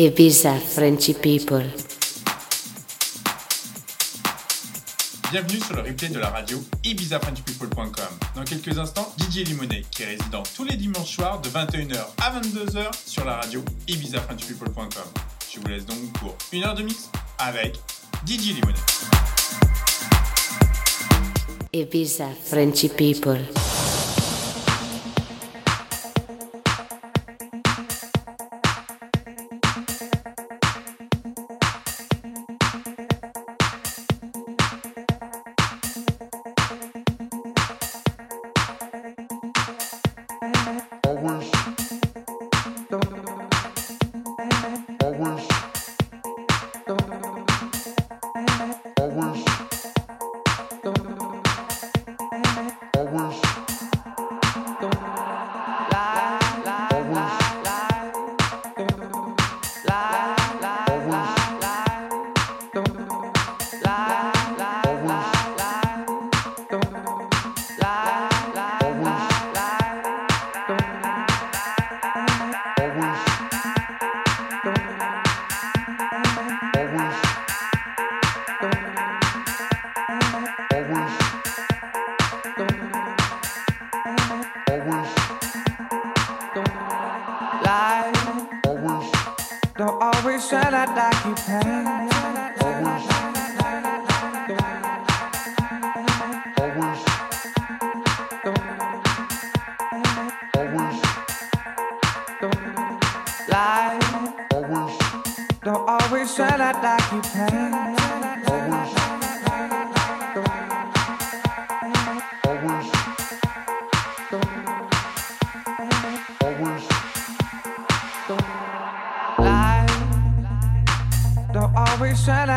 Ibiza Frenchy People. Bienvenue sur le replay de la radio ibizafrenchpeople.com. Dans quelques instants, Didier Limonet, qui est résident tous les dimanches soirs de 21h à 22h sur la radio ibizafrenchpeople.com. Je vous laisse donc pour une heure de mix avec Didier Limonet. Ibiza Frenchy People.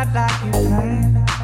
ride like you planned.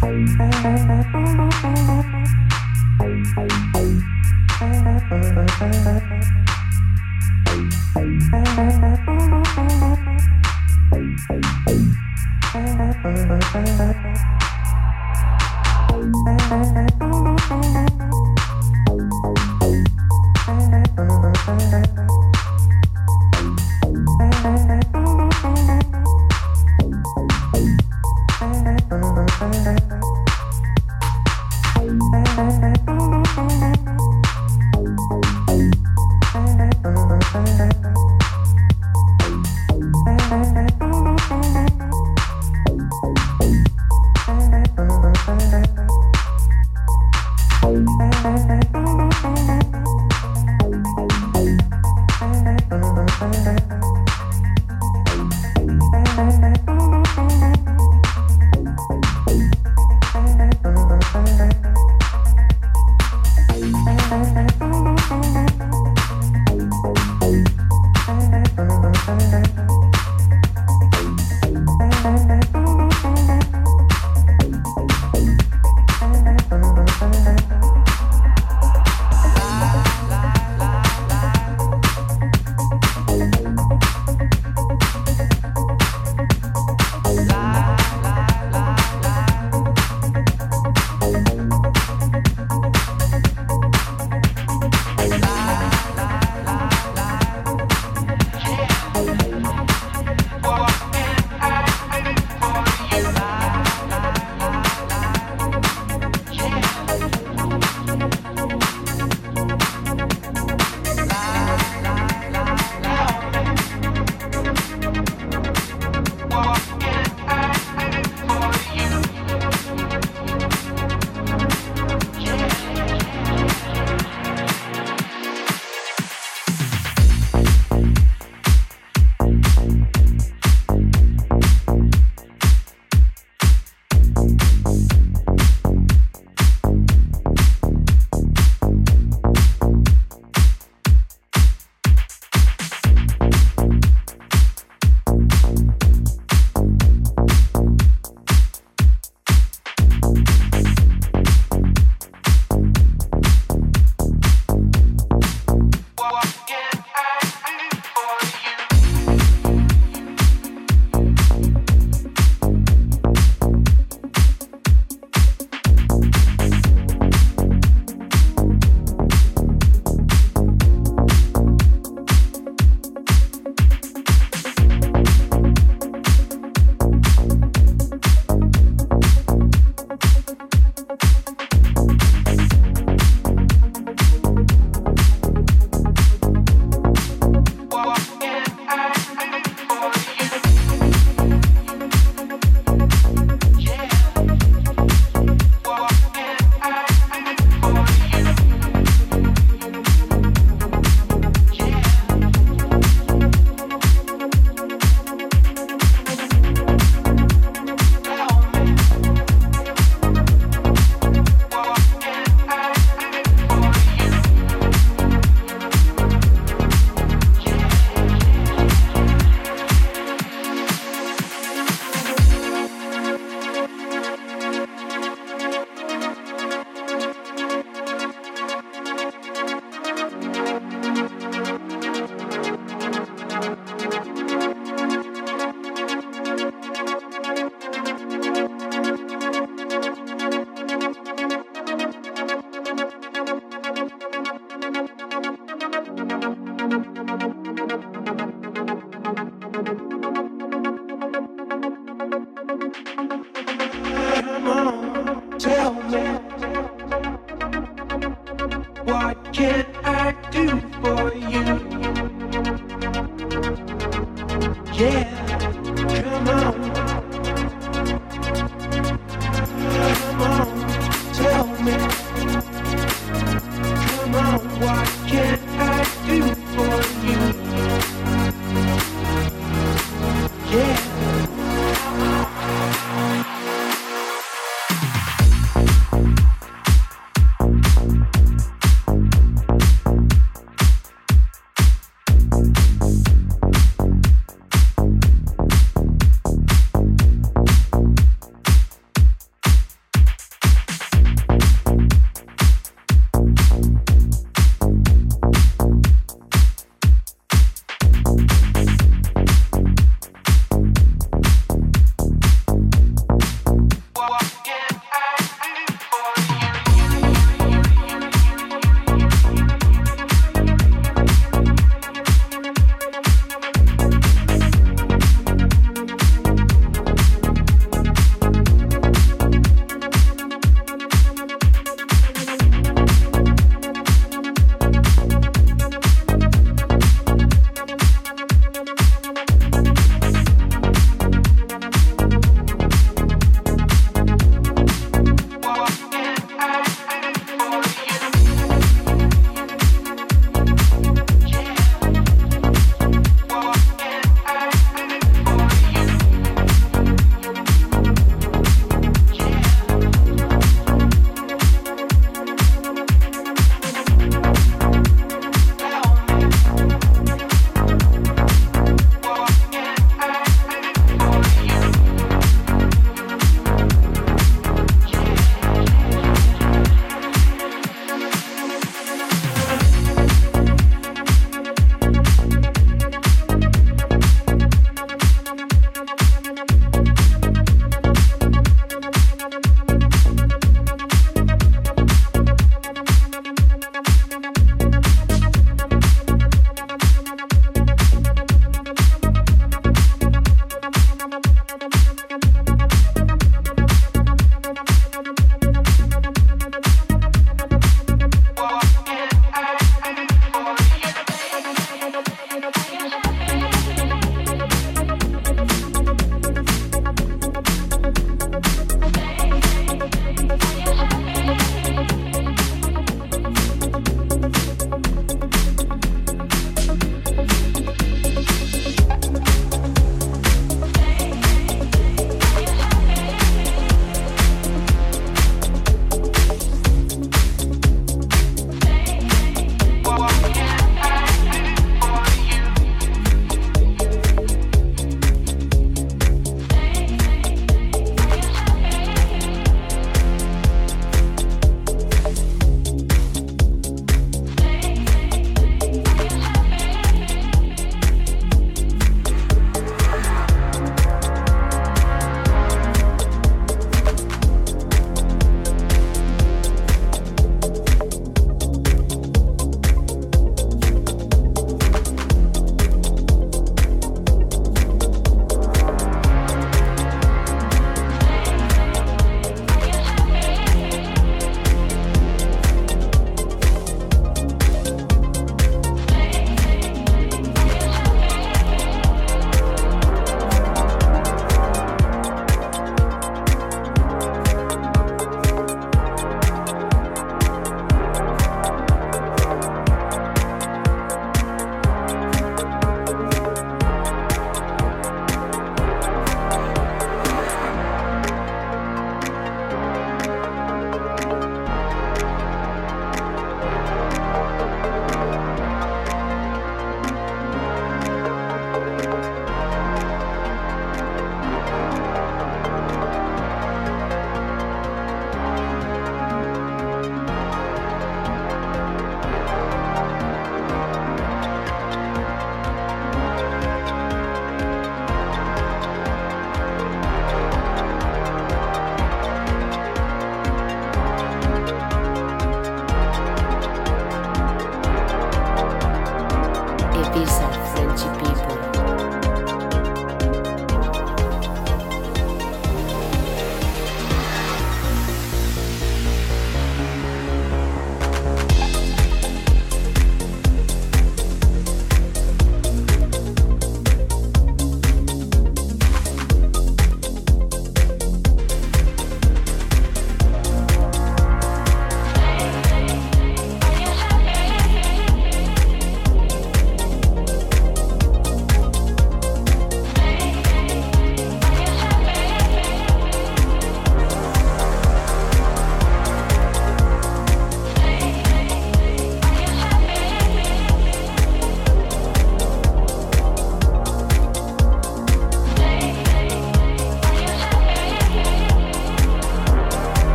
Thank you.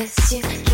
Cause you.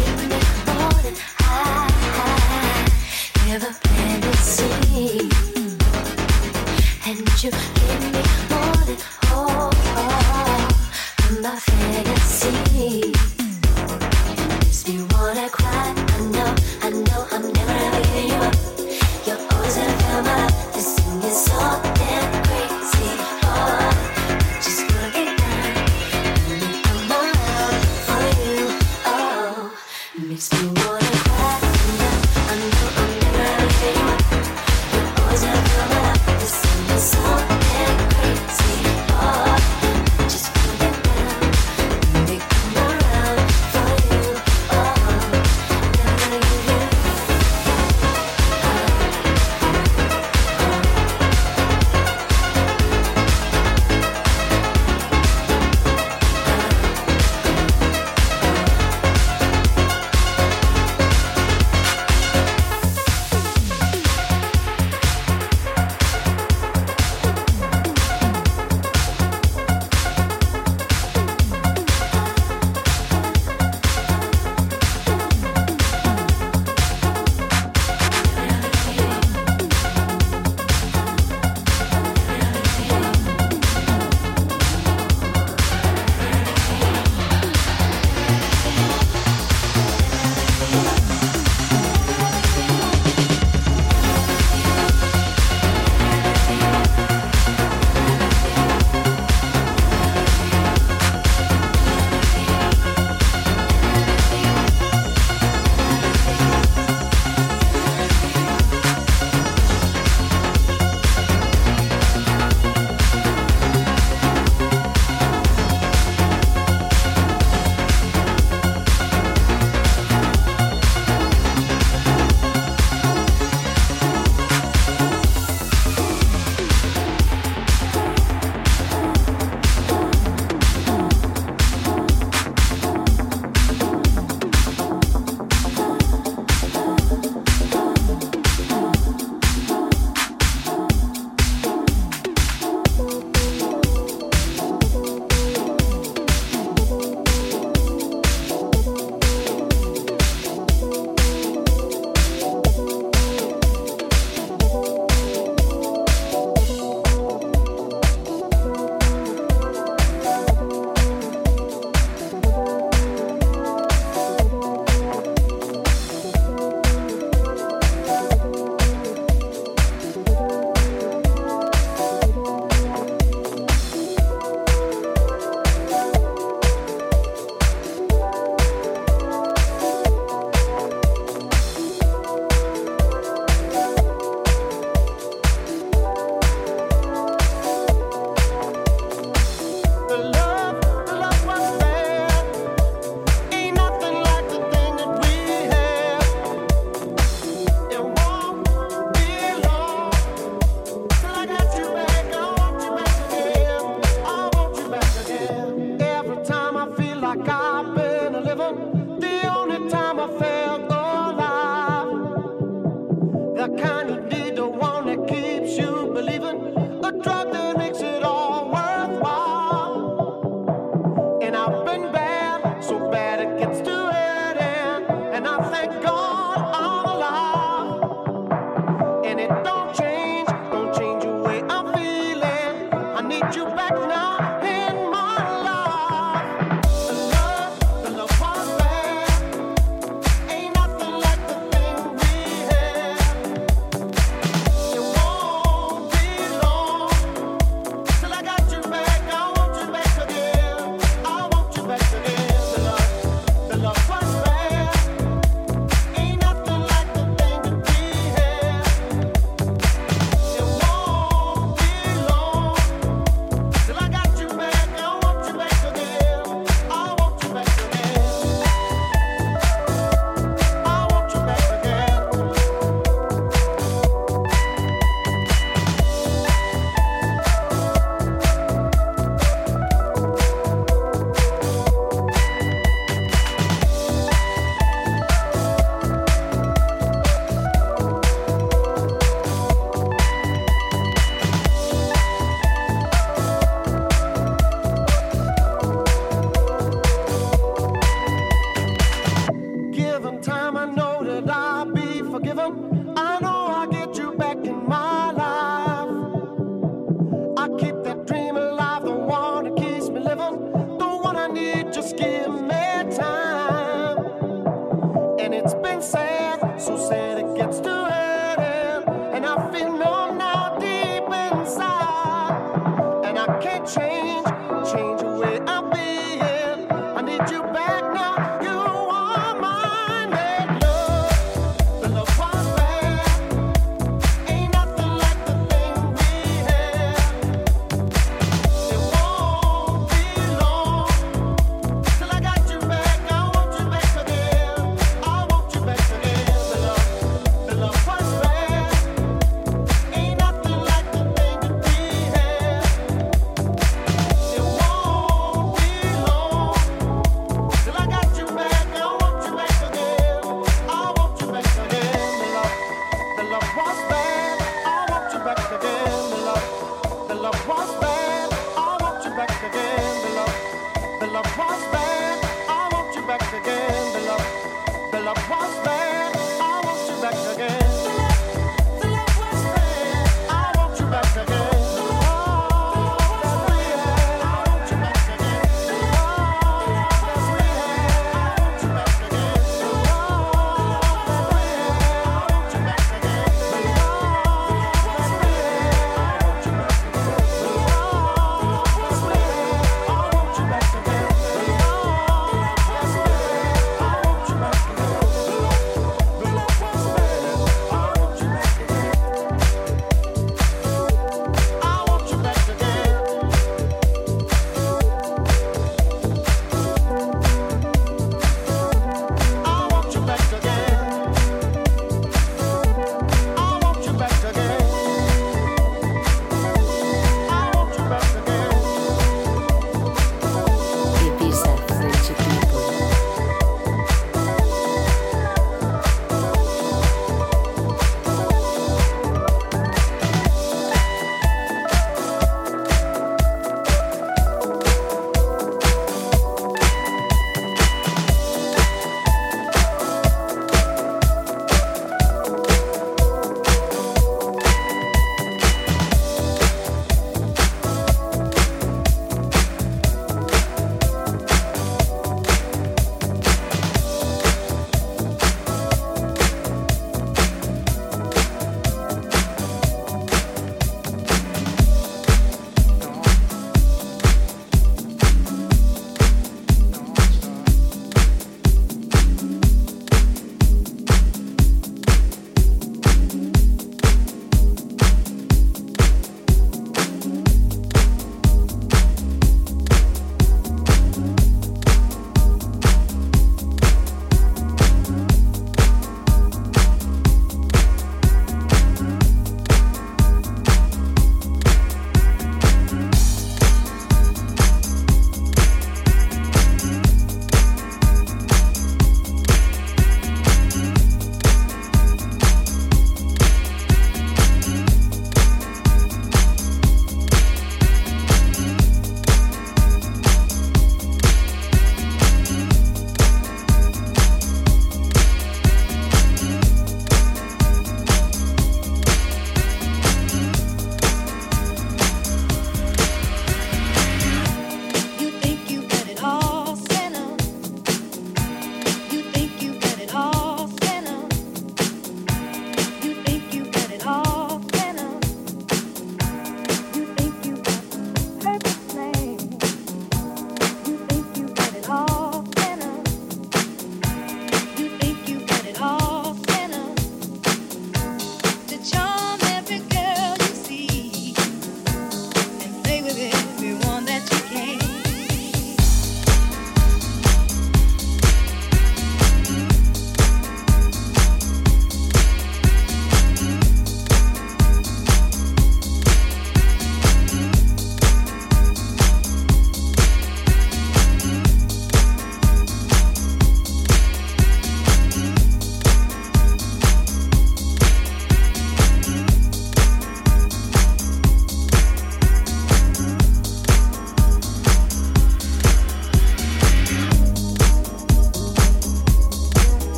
music.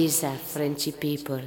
Ibiza Frenchy people.